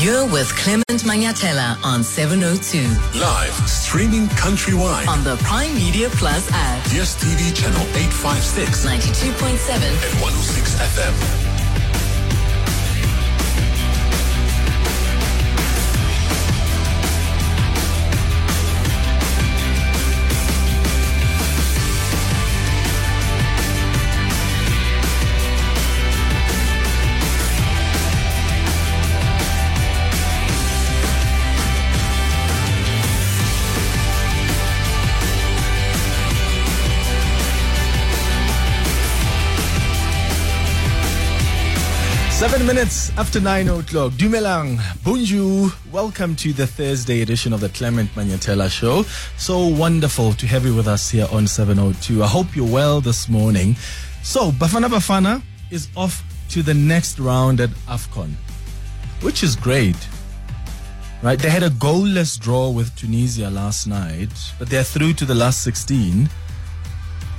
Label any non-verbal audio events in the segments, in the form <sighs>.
You're with Clement Manyathela on 702 Live, streaming countrywide. on the Prime Media Plus app. DSTV channel 856 92.7 and 106 FM. Seven minutes after nine o'clock. Dumelang, bonjour. Welcome to the Thursday edition of the Clement Manyathela Show. So wonderful to have you with us here on 702. I hope you're well this morning. So, Bafana Bafana is off to the next round at AFCON, which is great. Right? They had a goalless draw with Tunisia last night, but they're through to the last 16.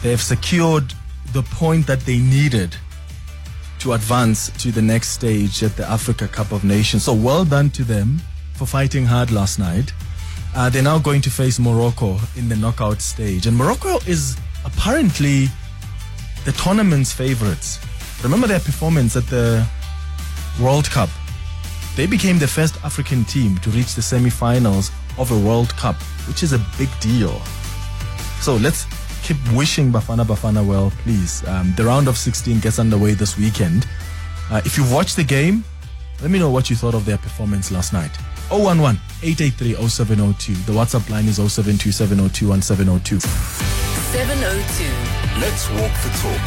They have secured the point that they needed to advance to the next stage at the Africa Cup of Nations. So well done to them for fighting hard last night. Uh, they're now going to face Morocco in the knockout stage. And Morocco is apparently the tournament's favorites. Remember their performance at the World Cup? They became the first African team to reach the semi-finals of a World Cup, which is a big deal. So let's keep wishing Bafana Bafana well, please. Um, the round of 16 gets underway this weekend. Uh, if you've watched the game, let me know what you thought of their performance last night. 011 883 0702. The WhatsApp line is 072 702 1702. 702. Let's walk the talk.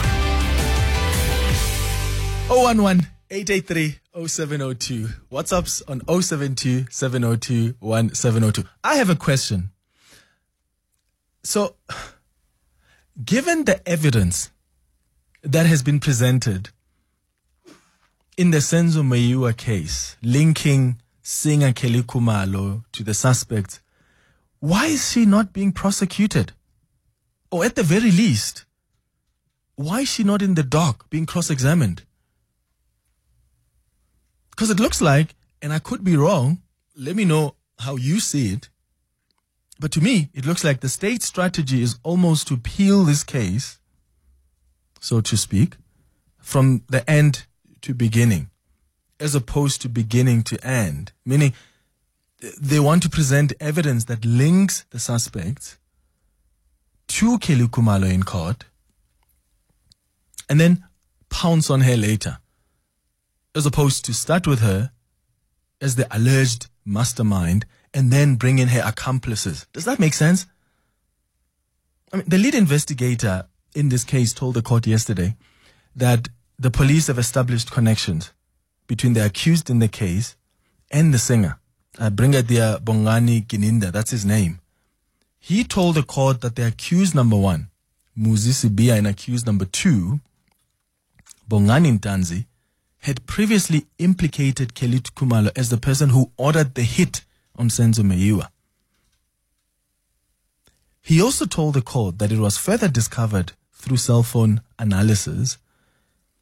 011 883 0702. WhatsApps on 072 702 1702. I have a question. So, given the evidence that has been presented in the Senzo Meyiwa case, linking singer Kelly Khumalo to the suspects, why is she not being prosecuted? Or at the very least, why is she not in the dock being cross examined? Because it looks like, and I could be wrong, let me know how you see it. But to me, it looks like the state strategy is almost to peel this case, so to speak, from the end to beginning, as opposed to beginning to end. Meaning, they want to present evidence that links the suspects to Kelly Khumalo in court and then pounce on her later, as opposed to start with her as the alleged mastermind and then bring in her accomplices. Does that make sense? I mean, the lead investigator in this case told the court yesterday that the police have established connections between the accused in the case and the singer, uh, Brigadier Bongani Gininda. That's his name. He told the court that the accused number one, Muzi Sibiya, and accused number two, Bongani Ntanzi, had previously implicated Kelly Khumalo as the person who ordered the hit on Senzo Meyiwa. He also told the court that it was further discovered through cell phone analysis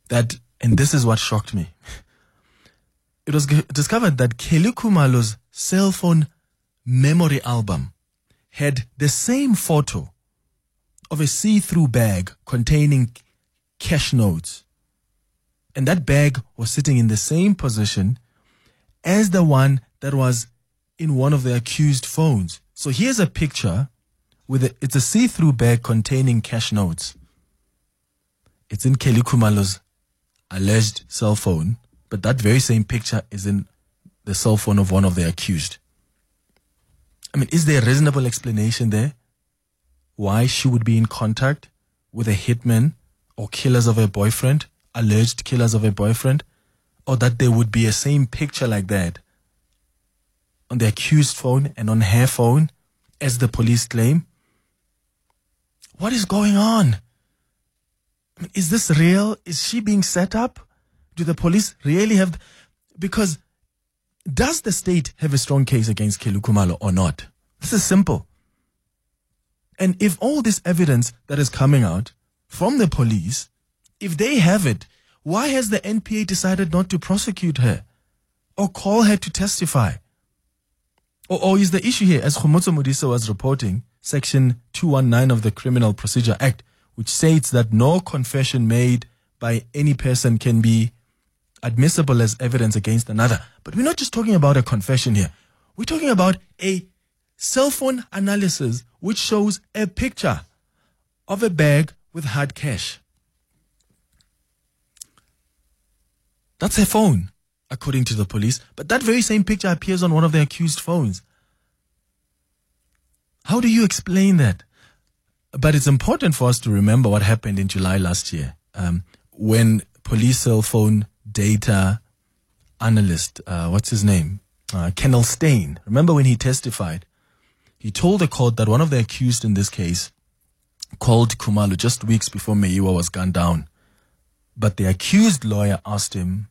that, and this is what shocked me, <laughs> it was discovered that Kelly Khumalo's cell phone memory album had the same photo of a see-through bag containing cash notes. And that bag was sitting in the same position as the one that was in one of the accused phones. So here's a picture with a, it's a see-through bag containing cash notes. It's in Kelly Khumalo's alleged cell phone, but that very same picture is in the cell phone of one of the accused. I mean, is there a reasonable explanation there why she would be in contact with a hitman or killers of her boyfriend, alleged killers of her boyfriend, or that there would be a same picture like that on the accused phone and on her phone, as the police claim? What is going on? Is this real? Is she being set up? Do the police really have? Because does the state have a strong case against Kelly Khumalo or not? This is simple. And if all this evidence that is coming out from the police, if they have it, why has the NPA decided not to prosecute her? or call her to testify. Or, or is the issue here, as Khomotso Modise was reporting, Section 219 of the Criminal Procedure Act, which states that no confession made by any person can be admissible as evidence against another. But we're not just talking about a confession here. We're talking about a cell phone analysis which shows a picture of a bag with hard cash. That's her phone, according to the police. But that very same picture appears on one of the accused phones. How do you explain that? But it's important for us to remember what happened in July last year um, when police cell phone data analyst, uh, what's his name? Uh, Colonel Steyn. Remember when he testified? He told the court that one of the accused in this case called Khumalo just weeks before Meyiwa was gunned down. But the accused lawyer asked him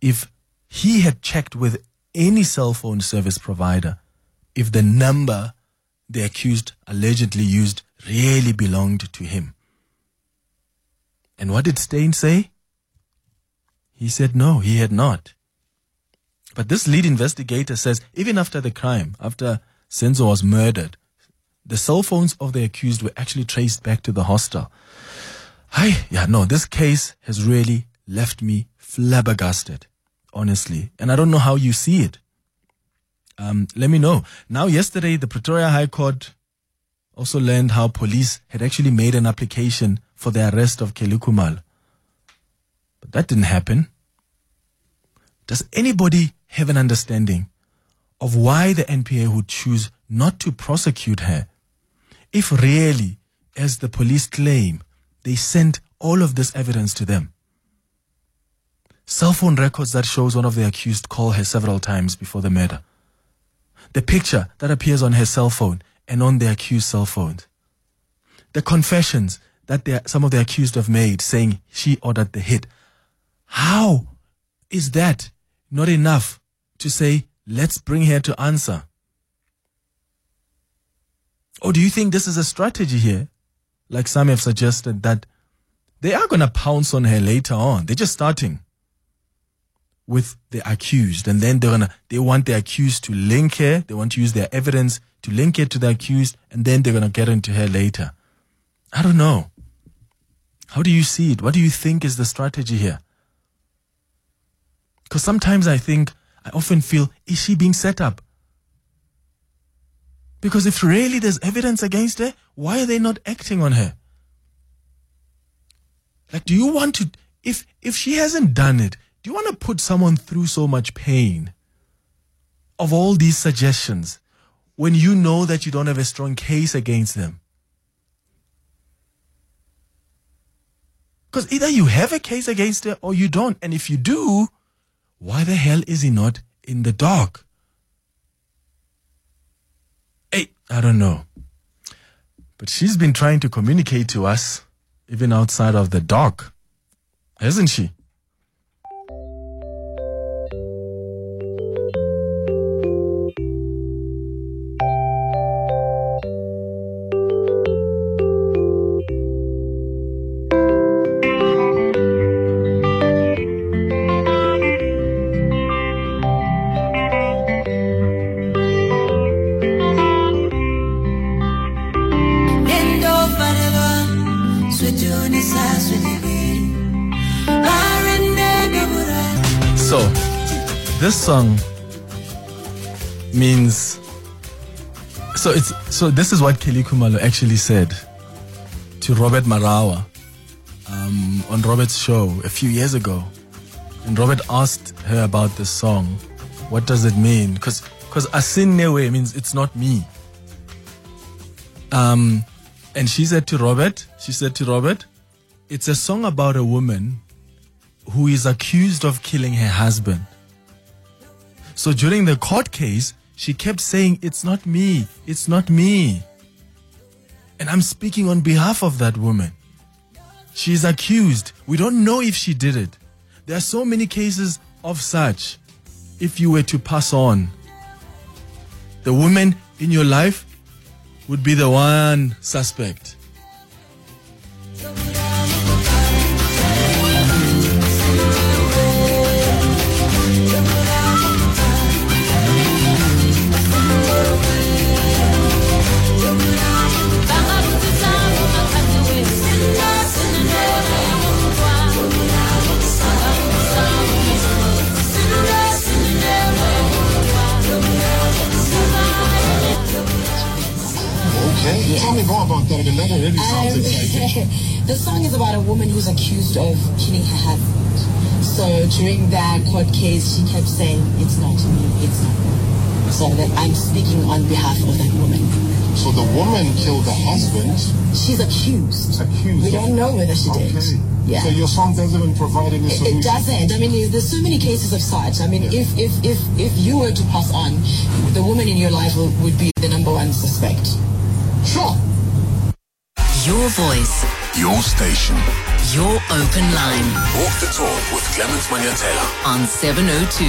if he had checked with any cell phone service provider if the number the accused allegedly used really belonged to him. And what did Steyn say? He said no, he had not. But this lead investigator says even after the crime, after Senzo was murdered, the cell phones of the accused were actually traced back to the hostel. Hi, yeah, no, this case has really left me flabbergasted, honestly. And I don't know how you see it. Um, let me know. Now, yesterday, the Pretoria High Court also learned how police had actually made an application for the arrest of Kelly Khumalo. But that didn't happen. Does anybody have an understanding of why the NPA would choose not to prosecute her if really, as the police claim, they sent all of this evidence to them? Cell phone records that shows one of the accused call her several times before the murder. The picture that appears on her cell phone and on the accused cell phone. The confessions that some of the accused have made saying she ordered the hit. How is that not enough to say, let's bring her to answer? Or do you think this is a strategy here? Like some have suggested that they are going to pounce on her later on. They're just starting with the accused and then they're to, they want the accused to link her. They want to use their evidence to link it to the accused and then they're to get into her later. I don't know. How do you see it? What do you think is the strategy here? Because sometimes I think, I often feel, is she being set up? Because if really there's evidence against her, why are they not acting on her? Like, do you want to, if, if she hasn't done it, do you want to put someone through so much pain of all these suggestions when you know that you don't have a strong case against them? Because either you have a case against her or you don't. And if you do, why the hell is he not in the dock? Hey, I don't know. But she's been trying to communicate to us, even outside of the dock, hasn't she? So, this song means. So it's so. This is what Kelly Khumalo actually said to Robert Marawa um, on Robert's show a few years ago, and Robert asked her about this song. What does it mean? Because because Asin Newe means it's not me. Um, and she said to Robert, she said to Robert, it's a song about a woman who is accused of killing her husband. So during the court case, she kept saying, It's not me, it's not me. And I'm speaking on behalf of that woman. She is accused. We don't know if she did it. There are so many cases of such. If you were to pass on, the woman in your life would be the one suspect. The song is about a woman who's accused of killing her husband. So during that court case, she kept saying, "It's not me, it's not me." So that I'm speaking on behalf of that woman. So the woman killed the husband. She's accused. Accused We don't know whether she did. Yeah. So your song doesn't even provide any solution. it doesn't. I mean, there's so many cases of such. I mean, if, if, if, if you were to pass on, the woman in your life would be the number one suspect. Sure. Your voice, Your station. your open line Walk the talk with Clement Manyathela. on 702.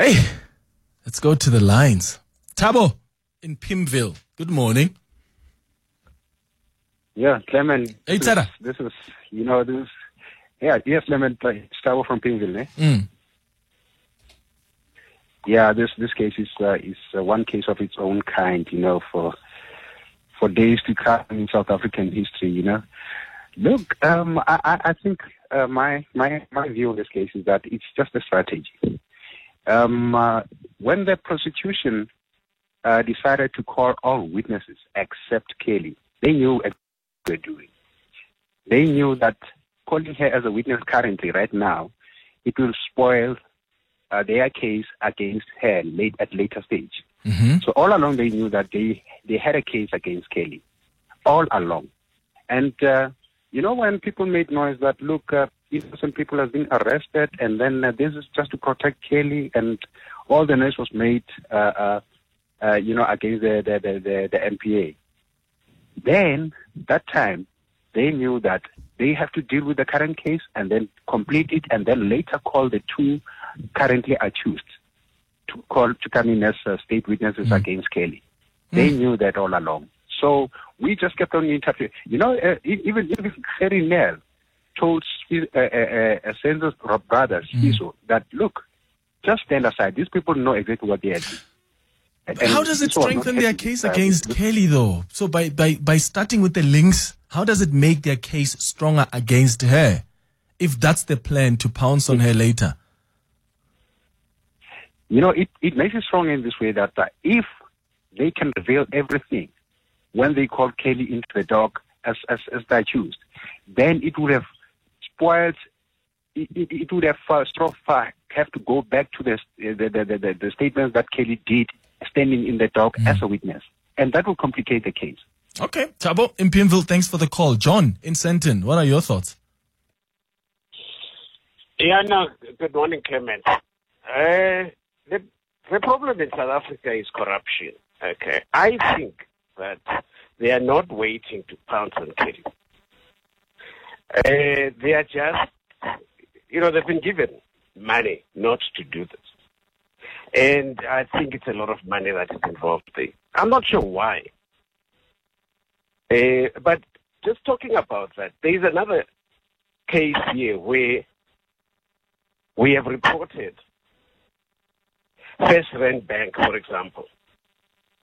Hey, let's go to the lines. Tabo in Pimville. Good morning. Yeah, Clement. Hey, this, Tada. is- this is, you know, this. is, Yeah, yes, Clement. Uh, Stavo from Pimville, eh? Mm. Yeah, this this case is uh, is uh, one case of its own kind, you know, for for days to come in South African history, you know. Look, um, I, I think uh, my my my view on this case is that it's just a strategy. Um, uh, when the prosecution uh, decided to call all witnesses except Kelly, they knew what they were doing. They knew that calling her as a witness currently, right now, it will spoil uh, their case against her late at later stage. Mm-hmm. So all along they knew that they they had a case against Kelly, all along. And uh, you know when people made noise that look, uh, innocent people have been arrested, and then uh, this is just to protect Kelly, and all the noise was made, uh, uh, uh, you know, against the the, the the the NPA. Then that time they knew that they have to deal with the current case and then complete it, and then later call the two currently accused to call to come in as uh, state witnesses against Kelly. They knew that all along. So we just kept on interpreting. You know, uh, even even Harry Nell told Spi- uh, a uh, uh, Senzo's brother Spiso that look, just stand aside. These people know exactly what they are doing. And- How does it Spiso was not strengthen their case against Kelly, though? So by, by, by starting with the links, how does it make their case stronger against her? If that's the plan to pounce on her later. You know, it, it makes it strong in this way that uh, if they can reveal everything when they call Kelly into the dock as, as, as the accused, then it would have spoiled, it, it, it would have uh, struck far, have to go back to the, the, the, the, the, the statements that Kelly did standing in the dock as a witness. And that will complicate the case. Okay, Tabo in Pimville, thanks for the call. John in Sandton, what are your thoughts? Yeah, no, good morning, Clement. Uh, the, the problem in South Africa is corruption. Okay. I think that they are not waiting to pounce on Kelly. Uh, they are just, you know, they've been given money not to do this. And I think it's a lot of money that is involved there. I'm not sure why. Uh, but just talking about that, there is another case here where we have reported FirstRand Bank, for example,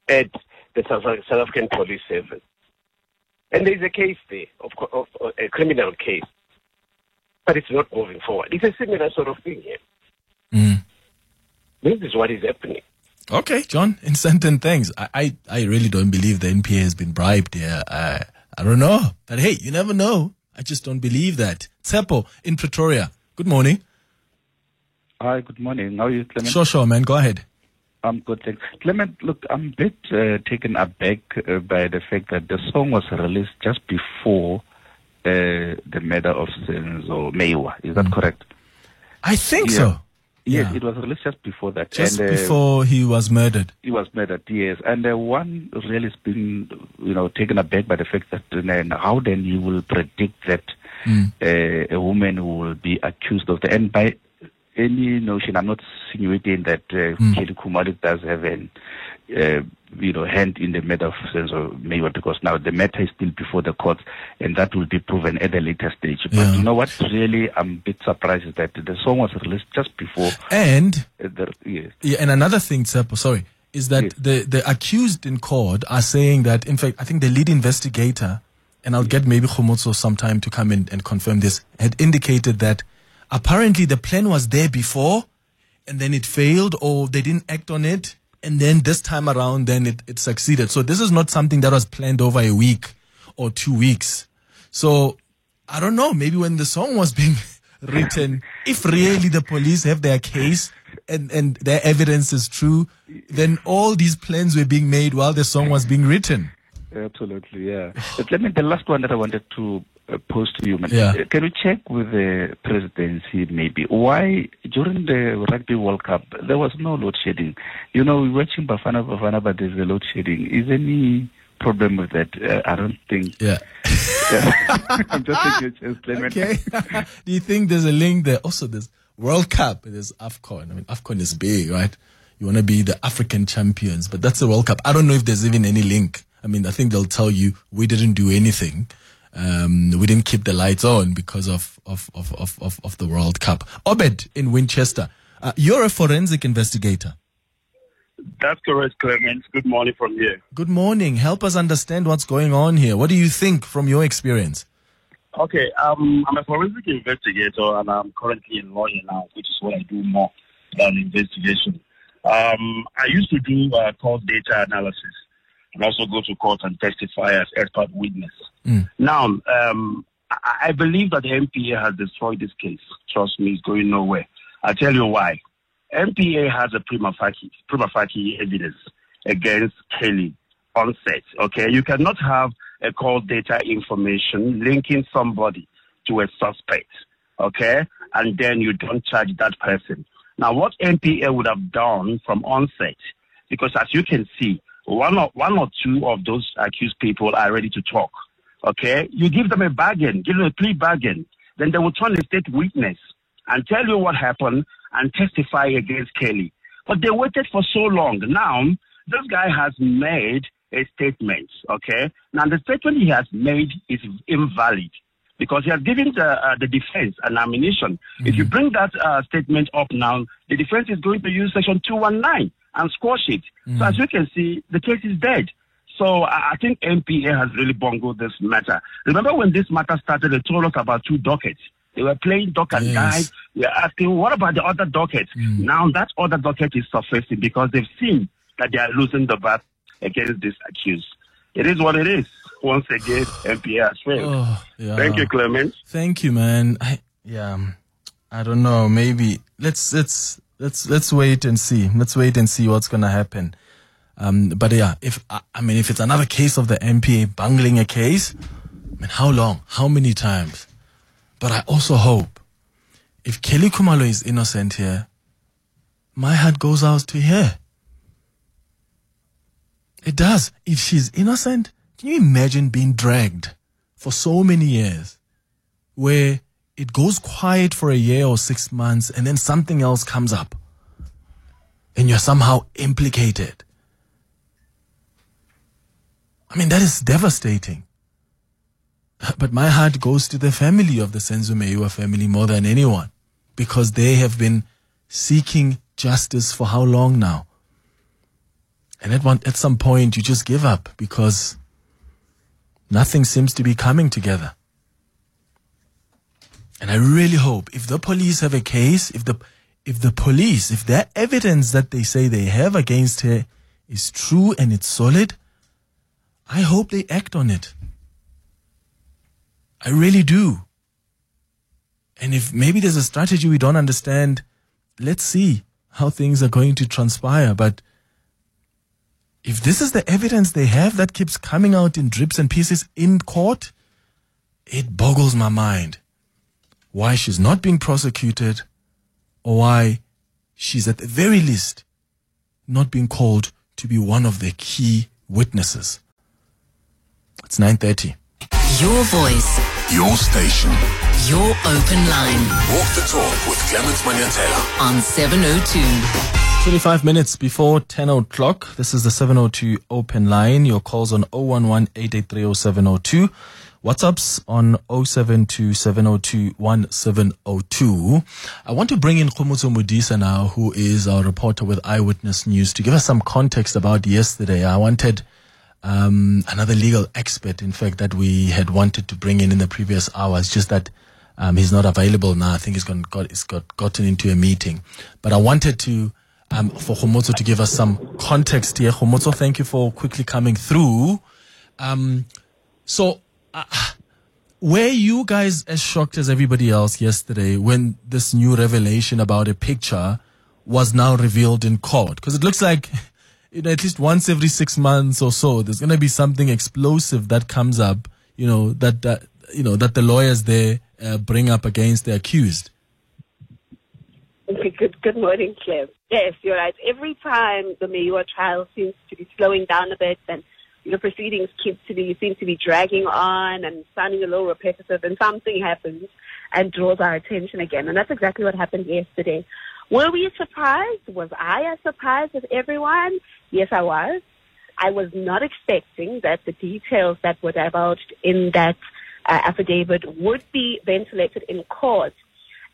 at the South African Police Service. And there's a case there, of, of, of a criminal case, but it's not moving forward. It's a similar sort of thing here. Mm. This is what is happening. Okay, John <laughs> in certain things, I, I, I really don't believe the NPA has been bribed here. I, I don't know. But hey, you never know. I just don't believe that. Tsepo in Pretoria, good morning. Hi, good morning. How are you, Clement? Sure, sure, man. Go ahead. I'm good, thanks. Clement, look, I'm a bit uh, taken aback uh, by the fact that the song was released just before uh, the murder of Senzo Meyiwa. Is that correct? I think Yeah. so. Yes, Yeah. it was released just before that. Just and, uh, before he was murdered. he was murdered, yes. And uh, one really has been, you know, taken aback by the fact that uh, then how then you will predict that Mm. uh, a woman will be accused of the and by any notion, I'm not insinuating that uh, Mm. Kelly Kumari does have an, uh, you know, hand in the matter of Senzo Meyiwa because now the matter is still before the courts and that will be proven at a later stage. But Yeah. you know what? Really, I'm a bit surprised is that the song was released just before And the yes. Yeah, and another thing, Tsepo, sorry, is that Yes. the, the accused in court are saying that, in fact, I think the lead investigator, and I'll get maybe Khomotso sometime to come in and confirm this, had indicated that apparently the plan was there before, and then it failed, or they didn't act on it, and then this time around, then it, it succeeded. So this is not something that was planned over a week. or two weeks. So I don't know. Maybe when the song was <laughs> being written, if really the police have their case and, and their evidence is true, then all these plans were being made while the song was being written. Absolutely, yeah. but let me, the last one that I wanted to uh, pose to you, man. Yeah. Uh, Can you check with the presidency maybe why during the Rugby World Cup there was no load shedding? You know, we're watching Bafana Bafana, but there's a load shedding. Is any problem with that? Uh, I don't think. Yeah. <laughs> I'm just taking a chance, Clement. Okay. <laughs> Do you think there's a link there? Also, there's World Cup. There's AFCON. I mean, AFCON is big, right? You want to be the African champions, but that's the World Cup. I don't know if there's even any link. I mean, I think they'll tell you we didn't do anything. Um, we didn't keep the lights on because of, of, of, of, of, of the World Cup. Obed in Winchester, uh, you're a forensic investigator. That's correct, Clement. Good morning from here. Good morning. Help us understand what's going on here. What do you think from your experience? Okay, um, I'm a forensic investigator and I'm currently a lawyer now, which is what I do more than investigation. Um, I used to do uh, court data analysis and also go to court and testify as expert witness. Now, um, I, believe that NPA has destroyed this case. Trust me, it's going nowhere. I'll tell you why. NPA has a prima facie, prima facie evidence against Kelly on set. Okay, you cannot have a call data information linking somebody to a suspect. Okay, and then you don't charge that person. Now, what NPA would have done from onset, because as you can see, one or one or two of those accused people are ready to talk. Okay, you give them a bargain, give them a plea bargain, then they will turn a state witness and tell you what happened and testify against Kelly. But they waited for so long. Now, this guy has made a statement, okay? Now, the statement he has made is invalid because he has given the, uh, the defense an ammunition. If you bring that uh, statement up now, the defense is going to use Section 219 and squash it. So, as you can see, the case is dead. So I think NPA has really bungled this matter. Remember when this matter started, they told us about two dockets. They were playing dock and Yes. die. We are asking, what about the other docket? Hmm. Now that other docket is surfacing because they've seen that they are losing the bat against this accused. It is what it is. Once again, <sighs> NPA has failed. Oh, yeah. Thank you, Clement. Thank you, man. I, yeah, I don't know. Maybe let's let's let's let's wait and see. Let's wait and see what's gonna happen. Um, but yeah, if I mean, if it's another case of the NPA bungling a case, I mean, how long? How many times? But I also hope if Kelly Khumalo is innocent here, my heart goes out to her. It does. If she's innocent, can you imagine being dragged for so many years where it goes quiet for a year or six months and then something else comes up and you're somehow implicated? I mean, that is devastating. But my heart goes to the family of the Senzo Meyiwa family more than anyone because they have been seeking justice for how long now? And at one, at some point you just give up because nothing seems to be coming together. And I really hope if the police have a case, if the if the police, if their evidence that they say they have against her is true and it's solid, I hope they act on it. I really do. And if maybe there's a strategy we don't understand, let's see how things are going to transpire. But if this is the evidence they have that keeps coming out in drips and pieces in court, it boggles my mind why she's not being prosecuted or why she's at the very least not being called to be one of the key witnesses. It's 9:30. Your voice, Your station. your open line Walk the talk with Clement Manyathela. on 702. 25 minutes before 10 o'clock. This is the 702 open line. Your calls on 011 8830702. WhatsApps on 072 702 1702. I want to bring in Khomotso Modise now, who is our reporter with Eyewitness News, to give us some context about yesterday. I wanted um, another legal expert, in fact, that we had wanted to bring in in the previous hours, just that um, he's not available now. I think he's, gone, got, he's got gotten into a meeting. But I wanted to um, for Khomotso to give us some context here. Khomotso, thank you for quickly coming through. Um, so Were you guys as shocked as everybody else yesterday when this new revelation about a picture was now revealed in court? Because it looks like, at least once every six months or so, there's going to be something explosive that comes up, you know, that, that you know, that the lawyers there uh, bring up against the accused. Okay, good, good morning, Clem. Yes, you're right. Every time the Mayor trial seems to be slowing down a bit and you know, proceedings keep to be seem to be dragging on and sounding a little repetitive, and something happens and draws our attention again. And that's exactly what happened yesterday. Were we surprised? Was I as surprised as everyone? Yes, I was. I was not expecting that the details that were divulged in that uh, affidavit would be ventilated in court.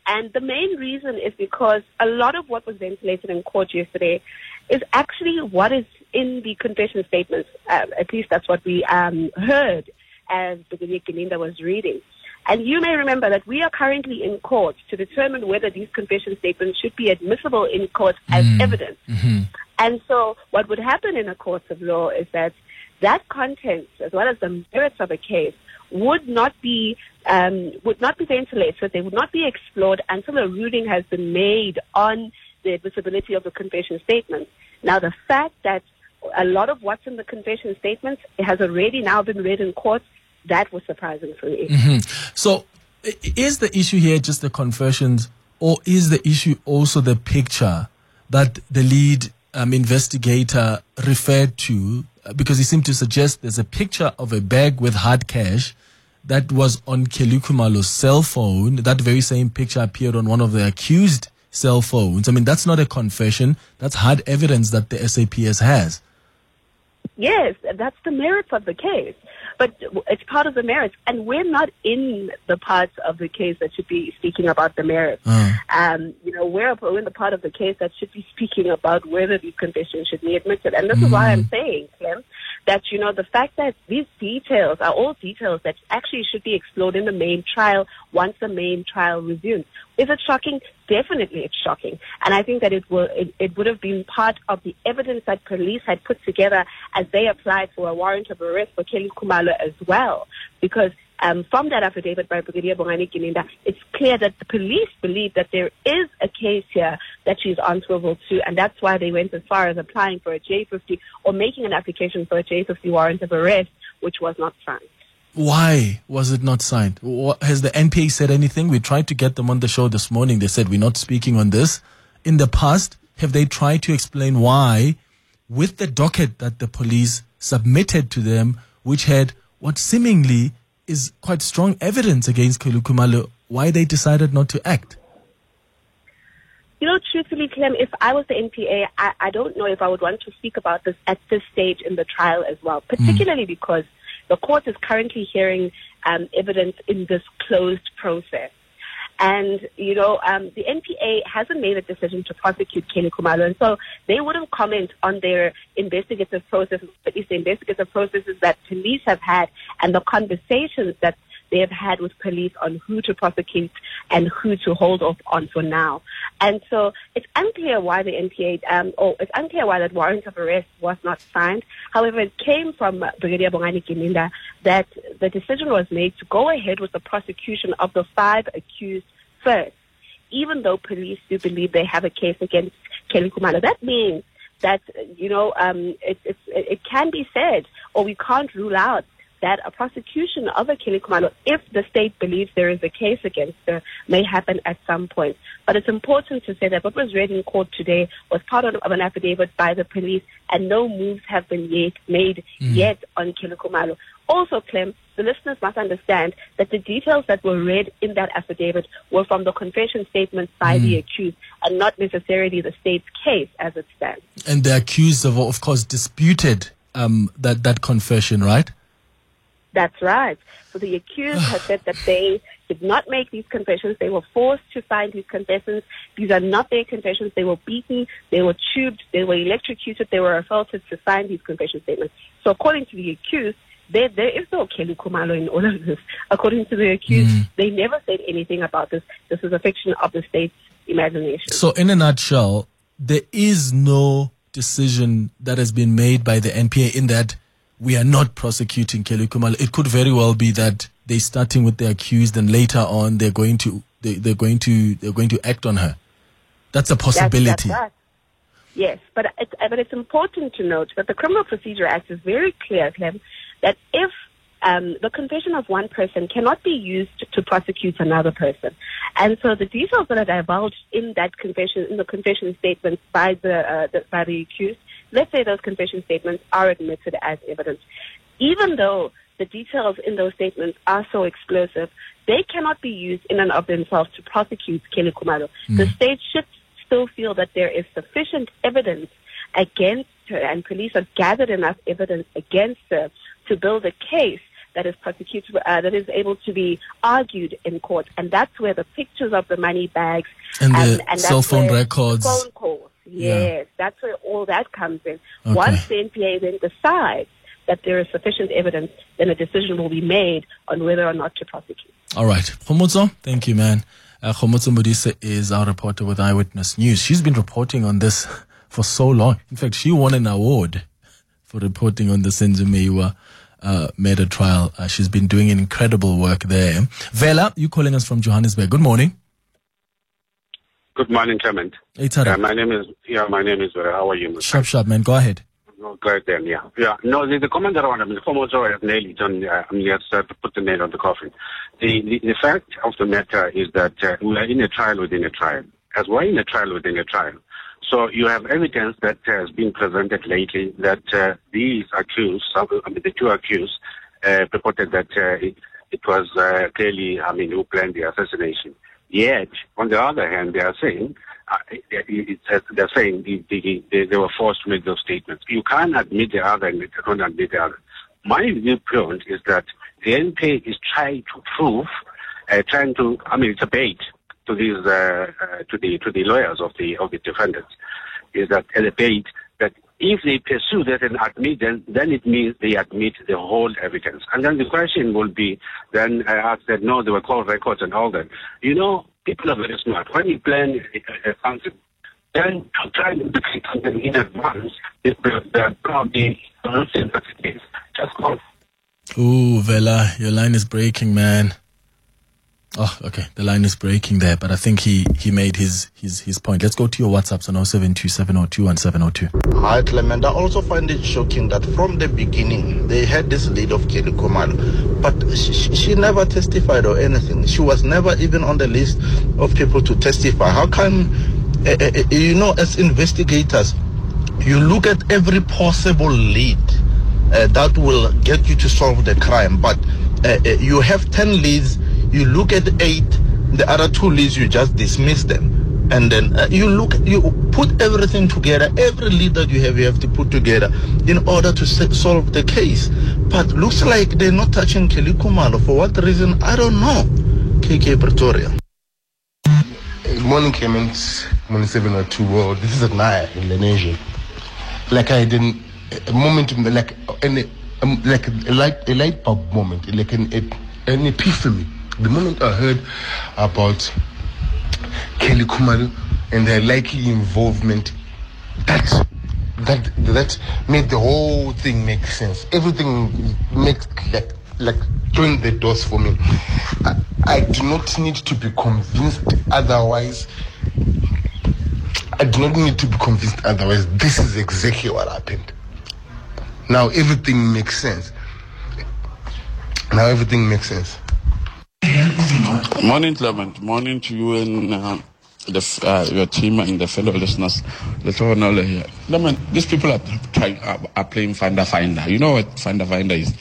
And the main reason is because a lot of what was ventilated in court yesterday is actually what is in the confession statements. Uh, at least that's what we um, heard as Brigadier Gininda was reading. And you may remember that we are currently in court to determine whether these confession statements should be admissible in court as Mm. evidence. Mm-hmm. And so what would happen in a court of law is that that content, as well as the merits of a case, would not be um, would not be ventilated. They would not be explored until a ruling has been made on the admissibility of the confession statements. Now, the fact that a lot of what's in the confession statements has already now been read in court, that was surprising for me. Mhm. So, is the issue here just the confessions, or is the issue also the picture that the lead um, investigator referred to? Uh, Because he seemed to suggest there's a picture of a bag with hard cash that was on Kelly Khumalo's cell phone. That very same picture appeared on one of the accused cell phones. I mean, that's not a confession. That's hard evidence that the SAPS has. Yes, that's the merits of the case. But it's part of the merits. And we're not in the parts of the case that should be speaking about the merits. Uh, Um, you know, we're, we're in the part of the case that should be speaking about whether these confessions should be admitted. And this is why I'm saying, Clem, that, you know, the fact that these details are all details that actually should be explored in the main trial once the main trial resumes. Is it shocking? Definitely it's shocking. And I think that it will, it, it would have been part of the evidence that police had put together as they applied for a warrant of arrest for Kelly Khumalo as well. Because um, from that affidavit by Brigadier Bongani Gininda, it's clear that the police believe that there is a case here that she's answerable to, and that's why they went as far as applying for a J50 or making an application for a J50 warrant of arrest, which was not signed. Why was it not signed? Has the NPA said anything? We tried to get them on the show this morning. They said we're not speaking on this. In the past, have they tried to explain why, with the docket that the police submitted to them, which had what seemingly is quite strong evidence against Kelly Khumalo, why they decided not to act? You know, truthfully, Clem, if I was the NPA, I, I don't know if I would want to speak about this at this stage in the trial as well, particularly because the court is currently hearing um, evidence in this closed process. And, you know, um, the NPA hasn't made a decision to prosecute Kelly Khumalo. And so they wouldn't comment on their investigative processes, at least the investigative processes that police have had and the conversations that they have had with police on who to prosecute and who to hold off on for now. And so it's unclear why the NPA, um, or it's unclear why that warrant of arrest was not signed. However, it came from Brigadier Bongani Gininda that the decision was made to go ahead with the prosecution of the five accused first, even though police do believe they have a case against Kelly Khumalo. That means that, you know, um, it, it's it can be said, or we can't rule out that a prosecution of a Kelly Khumalo, if the state believes there is a case against her, may happen at some point. But it's important to say that what was read in court today was part of, an affidavit by the police, and no moves have been yet, made yet on Kelly Kumalo. Also, Clem, the listeners must understand that the details that were read in that affidavit were from the confession statements by the accused and not necessarily the state's case as it stands. And the accused have, of course, disputed um, that, that confession, right? That's right. So the accused has <sighs> said that they did not make these confessions. They were forced to sign these confessions. These are not their confessions. They were beaten, they were tubed, they were electrocuted, they were assaulted to sign these confession statements. So according to the accused, there, there is no Kelly Khumalo in all of this. According to the accused, hmm. they never said anything about this. This is a fiction of the state's imagination. So, in a nutshell, there is no decision that has been made by the NPA in that we are not prosecuting Kelly Khumalo. It could very well be that they're starting with the accused and later on they're going to they, they're going to they're going to act on her. That's a possibility. that's right. Yes, but it's, but it's important to note that the Criminal Procedure Act is very clear, Clem, that if um, the confession of one person cannot be used to prosecute another person, and so the details that are divulged in that confession, in the confession statements by the, uh, the by the accused, let's say those confession statements are admitted as evidence, even though the details in those statements are so explosive, they cannot be used in and of themselves to prosecute Kelly Khumalo. The state should still feel that there is sufficient evidence against her, and police have gathered enough evidence against her to build a case that is prosecuted, uh, that is able to be argued in court, and that's where the pictures of the money bags And the that's cell phone records. phone calls, Yeah. yes, that's where all that comes in. Okay. Once the NPA then decides that there is sufficient evidence, then a decision will be made on whether or not to prosecute. All right. Khomotso, thank you, man. Uh, Khomotso Modise is our reporter with Eyewitness News. She's been reporting on this <laughs> for so long. In fact, she won an award for reporting on the Senzo Meyiwa uh, murder trial. Uh, she's been doing incredible work there. Vela, you calling us from Johannesburg. Good morning. Good morning, Clement. Tada. Uh, my name is yeah, my name is. Uh, how are you? Mr. Sharp, sharp, man. Go ahead. No, great then, yeah. Yeah. No, the, the comment that I want to make, Fomozo has nailed it on, uh, I mean, uh, to put the nail on the coffin. The, the, the fact of the matter is that uh, we are in a trial within a trial. As we're in a trial within a trial. So you have evidence that has been presented lately that uh, these accused, I mean, the two accused, uh, that uh, it, it was uh, clearly, I mean, who planned the assassination. Yet, on the other hand, they are saying uh, they're saying the, the, they, they were forced to make those statements. You can't admit the other and you don't admit the other. My viewpoint is that the NPA is trying to prove, uh, trying to, I mean, it's a bait to these, uh, uh, to the to the lawyers of the of the defendants, is that a debate that if they pursue that and admit, then then it means they admit the whole evidence. And then the question will be, then I asked that no, there were court records and all that. You know, people are very smart. When you plan function, then to try to create something in advance, uh, probably is. Just call Ooh, Vela, your line is breaking, man. Oh, okay. The line is breaking there, but I think he, he made his, his, his point. Let's go to your WhatsApps on 072702 and 702. Hi, Clement. I also find it shocking that from the beginning they had this lead of Kelly Khumalo, but she, she- never testified or anything. She was never even on the list of people to testify. How come, uh, uh, uh, you know, as investigators, you look at every possible lead uh, that will get you to solve the crime, but you have 10 leads, you look at eight, the other two leads, you just dismiss them and then uh, you look you put everything together every lead that you have you have to put together in order to se- solve the case but looks like they're not touching kelly khumalo for what reason i don't know kk pretoria Good morning, Clements. Morning, 702 World. This is a Naya in Lenasia. Like I didn't, a moment, like an, um, like a light, a light bulb moment, like an, an epiphany. The moment I heard about Kelly Khumalo and their likely involvement, that that that made the whole thing make sense. Everything makes like like join the doors for me. I, I do not need to be convinced otherwise. I do not need to be convinced otherwise. This is exactly what happened. Now everything makes sense. Now everything makes sense. Morning, Clement. Morning to you and uh, the, uh, your team and the fellow listeners. Let's all know here. Clement, these people are trying are, are playing finder finder. You know what finder finder is?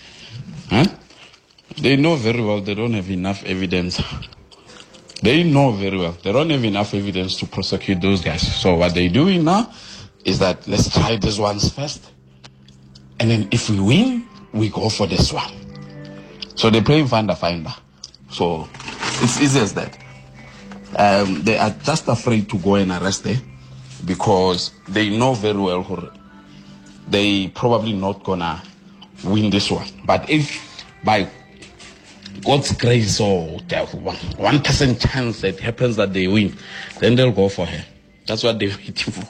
Huh? They know very well they don't have enough evidence. They know very well they don't have enough evidence to prosecute those guys. So what they're doing now is that let's try these ones first, and then if we win, we go for this one. So they're playing finder finder. So it's easy as that. Um, they are just afraid to go and arrest them because they know very well they probably not gonna win this one. But if by God's grace or the one percent chance that happens that they win, then they'll go for her. That's what they're <laughs> waiting for.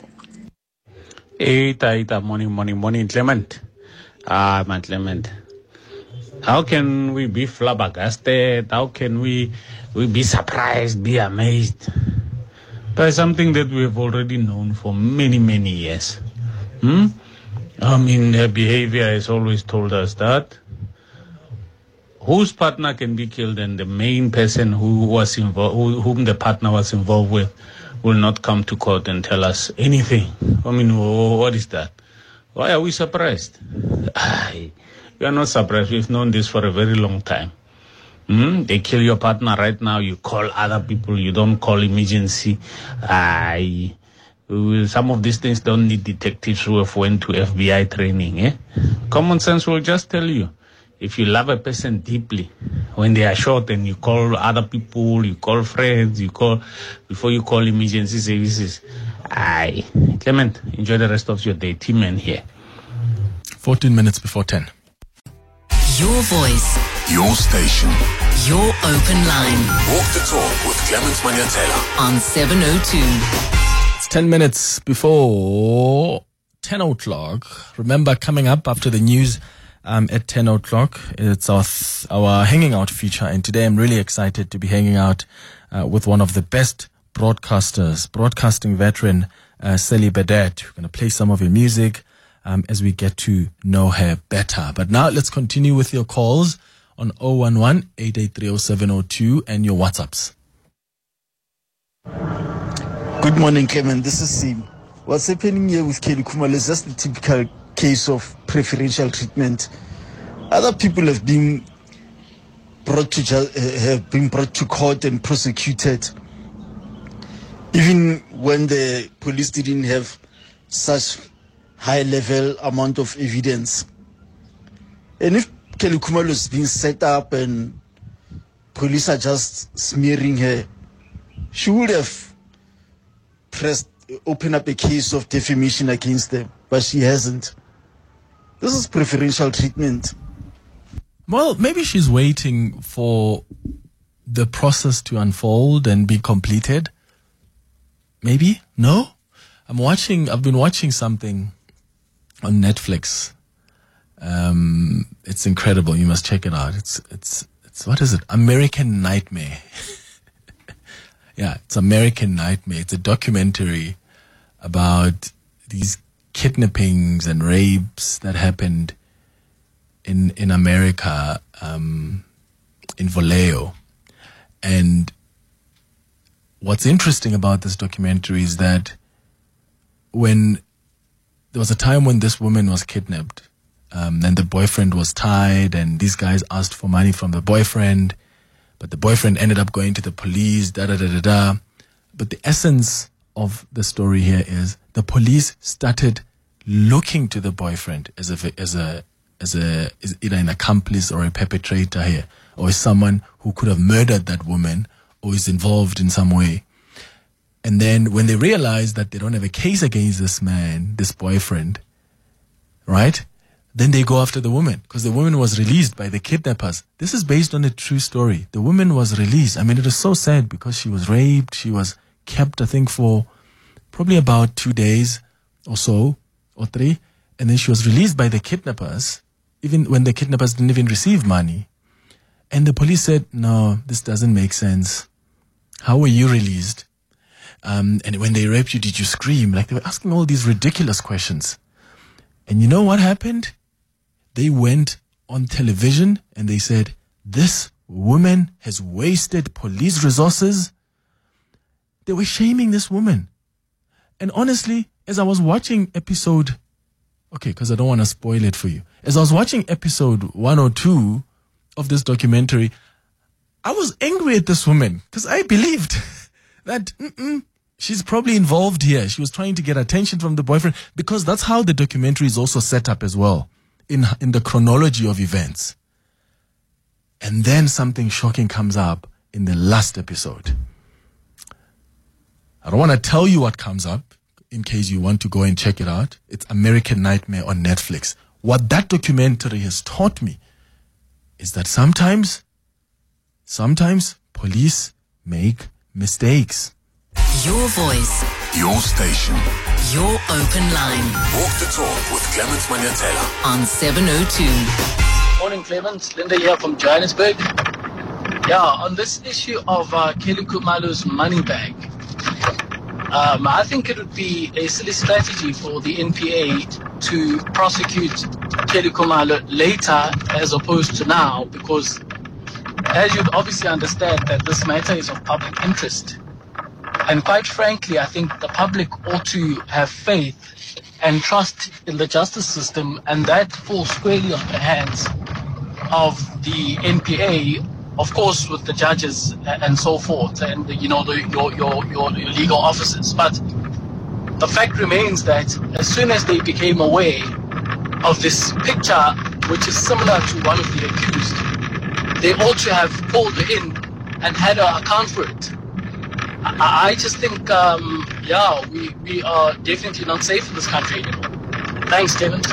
Eita, eita, morning, morning, morning, Clement. Ah, man Clement. How can we be flabbergasted? How can we we be surprised, be amazed by something that we have already known for many, many years? Hmm? I mean, her behavior has always told us that whose partner can be killed and the main person who was involved, who, whom the partner was involved with, will not come to court and tell us anything. I mean, what is that? Why are we surprised? We are not surprised. We've known this for a very long time. Hmm? They kill your partner right now. You call other people. You don't call emergency. Uh, Some of these things don't need detectives who have went to FBI training. Eh? Common sense will just tell you. If you love a person deeply, when they are shot and you call other people, you call friends, you call before you call emergency services. Aye. Clement, enjoy the rest of your day. Team here. 14 minutes before 10. Your voice, Your station. your open line Walk the talk with Clement Manyathela. on 702. It's 10 minutes before 10 o'clock. Remember, coming up after the news um, at 10 o'clock, it's our, th- our hanging out feature. And today I'm really excited to be hanging out uh, with one of the best broadcasters, broadcasting veteran, uh, Sally Burdett. We're going to play some of your music um, as we get to know her better. But now let's continue with your calls on 011 883 0702 and your WhatsApps. Good morning, Clement. This is Sim. What's happening here with Kelly Khumalo is just a typical case of preferential treatment. Other people have been brought to uh, have been brought to court and prosecuted, even when the police didn't have such high level amount of evidence. And if Kelly Khumalo is being set up and police are just smearing her, she would have pressed opened up a case of defamation against them, but she hasn't. This is preferential treatment. Well, maybe she's waiting for the process to unfold and be completed. Maybe? No? I'm watching, I've been watching something on Netflix. Um, it's incredible. You must check it out. It's, it's, it's, what is it? American Nightmare. <laughs> yeah, it's American Nightmare. It's a documentary about these kidnappings and rapes that happened in in America, um, in Vallejo, and what's interesting about this documentary is that when there was a time when this woman was kidnapped, um, and the boyfriend was tied, and these guys asked for money from the boyfriend, but the boyfriend ended up going to the police. Da da da da da. But the essence of the story here is the police started looking to the boyfriend as a as a as a as either an accomplice or a perpetrator here, or someone who could have murdered that woman or is involved in some way. And then when they realize that they don't have a case against this man, this boyfriend, right? Then they go after the woman because the woman was released by the kidnappers. This is based on a true story. The woman was released. I mean, it is so sad because she was raped. She was kept, I think, for probably about two days or so, or three. And then she was released by the kidnappers, even when the kidnappers didn't even receive money. And the police said, no, this doesn't make sense. How were you released? Um, and when they raped you, did you scream? Like they were asking all these ridiculous questions. And you know what happened? They went on television and they said, this woman has wasted police resources. They were shaming this woman. And honestly, as I was watching episode, okay, because I don't want to spoil it for you. As I was watching episode 102 of this documentary, I was angry at this woman because I believed <laughs> that she's probably involved here. She was trying to get attention from the boyfriend because that's how the documentary is also set up as well in, in the chronology of events. And then something shocking comes up in the last episode. I don't want to tell you what comes up in case you want to go and check it out. It's American Nightmare on Netflix. What that documentary has taught me is that sometimes, sometimes police make mistakes. Your voice, Your station. Your open line Walk the talk with Clemens Manyathela. on 702. Morning, Clemens. Linda here from Johannesburg. Yeah, on this issue of uh, Kelly Khumalo's money bag, um, I think it would be a silly strategy for the NPA to prosecute Kelly Khumalo later as opposed to now, because as you'd obviously understand that this matter is of public interest. And quite frankly, I think the public ought to have faith and trust in the justice system, and that falls squarely on the hands of the NPA, of course, with the judges and so forth, and you know the, your, your your your legal officers. But the fact remains that as soon as they became aware of this picture, which is similar to one of the accused, they ought to have pulled in and had account for it. I, I just think, um, yeah, we, we are definitely not safe in this country anymore. Thanks, Clement.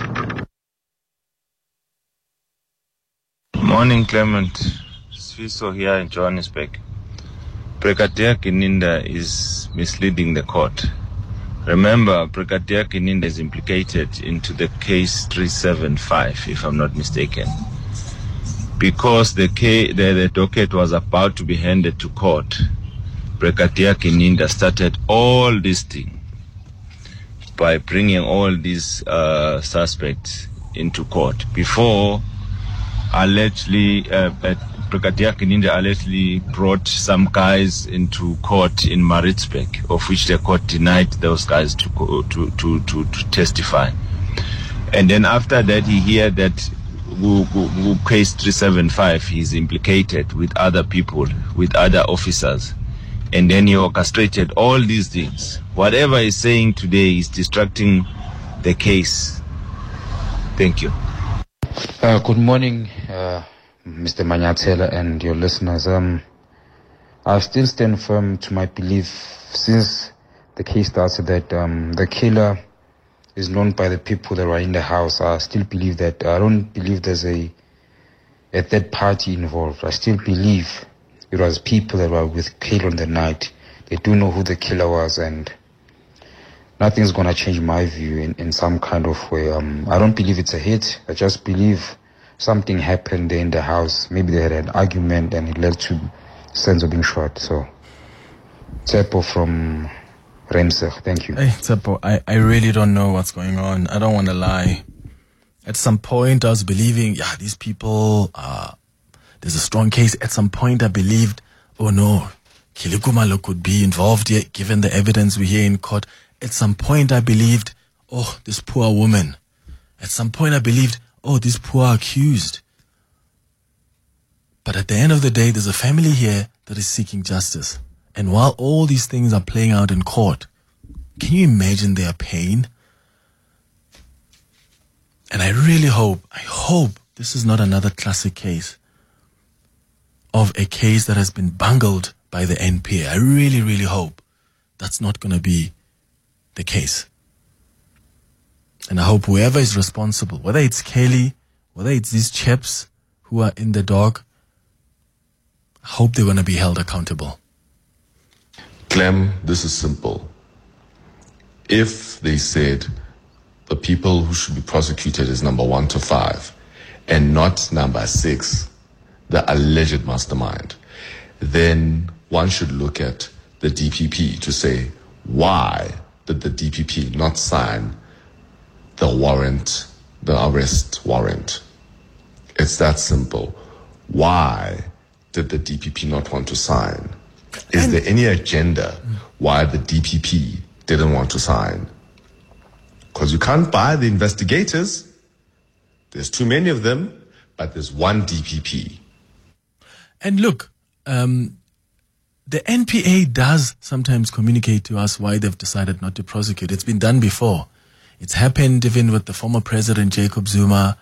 Morning, Clement. Swiso here in Johannesburg. Brigadier Gininda is misleading the court. Remember, Brigadier Gininda is implicated into the case 375, if I'm not mistaken. Because the, the, the docket was about to be handed to court, Brigadier Gininda started all this thing by bringing all these uh, suspects into court before allegedly uh, Brigadier Gininda allegedly brought some guys into court in Maritzburg, of which the court denied those guys to to, to, to, to testify. And then after that, he heard that case 375 he's implicated with other people, with other officers. And then he orchestrated all these things. Whatever he's saying today is distracting the case. Thank you. Uh, good morning, uh, Mr. Manyathela and your listeners. Um, I still stand firm to my belief since the case started that um, the killer is known by the people that were in the house. I still believe that. I don't believe there's a a third party involved. I still believe it was people that were with Kayla on the night. They do know who the killer was, and nothing's gonna change my view in, in some kind of way. Um, I don't believe it's a hit. I just believe something happened there in the house. Maybe they had an argument and it led to Senzo being shot. So, Tsepo from Remsech, thank you. Hey, I, I really don't know what's going on. I don't want to lie. At some point, I was believing, yeah, these people, uh, there's a strong case. At some point, I believed, oh no, Kelly Khumalo could be involved here, given the evidence we hear in court. At some point, I believed, oh, this poor woman. At some point, I believed, oh, this poor accused. But at the end of the day, there's a family here that is seeking justice. And while all these things are playing out in court, can you imagine their pain? And I really hope, I hope this is not another classic case of a case that has been bungled by the NPA. I really, really hope that's not going to be the case. And I hope whoever is responsible, whether it's Kelly, whether it's these chaps who are in the dog, I hope they're going to be held accountable. Clem, this is simple. If they said the people who should be prosecuted is number one to five and not number six, the alleged mastermind, then one should look at the DPP to say, why did the DPP not sign the warrant, the arrest warrant? It's that simple. Why did the DPP not want to sign? Is there any agenda why the DPP didn't want to sign? Because you can't buy the investigators. There's too many of them, but there's one DPP. And look, um, the NPA does sometimes communicate to us why they've decided not to prosecute. It's been done before. It's happened even with the former president Jacob Zuma.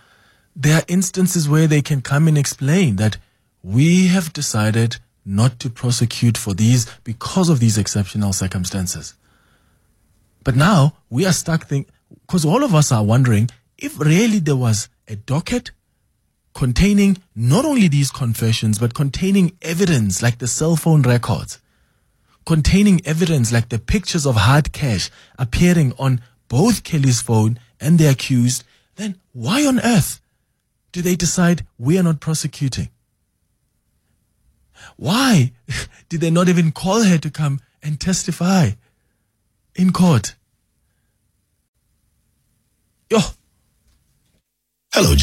There are instances where they can come and explain that we have decided not to prosecute for these because of these exceptional circumstances. But now we are stuck thinking, because all of us are wondering if really there was a docket containing not only these confessions, but containing evidence like the cell phone records, containing evidence like the pictures of hard cash appearing on both Kelly's phone and the accused, then why on earth do they decide we are not prosecuting? Why <laughs> did they not even call her to come and testify in court? Yo. Hello,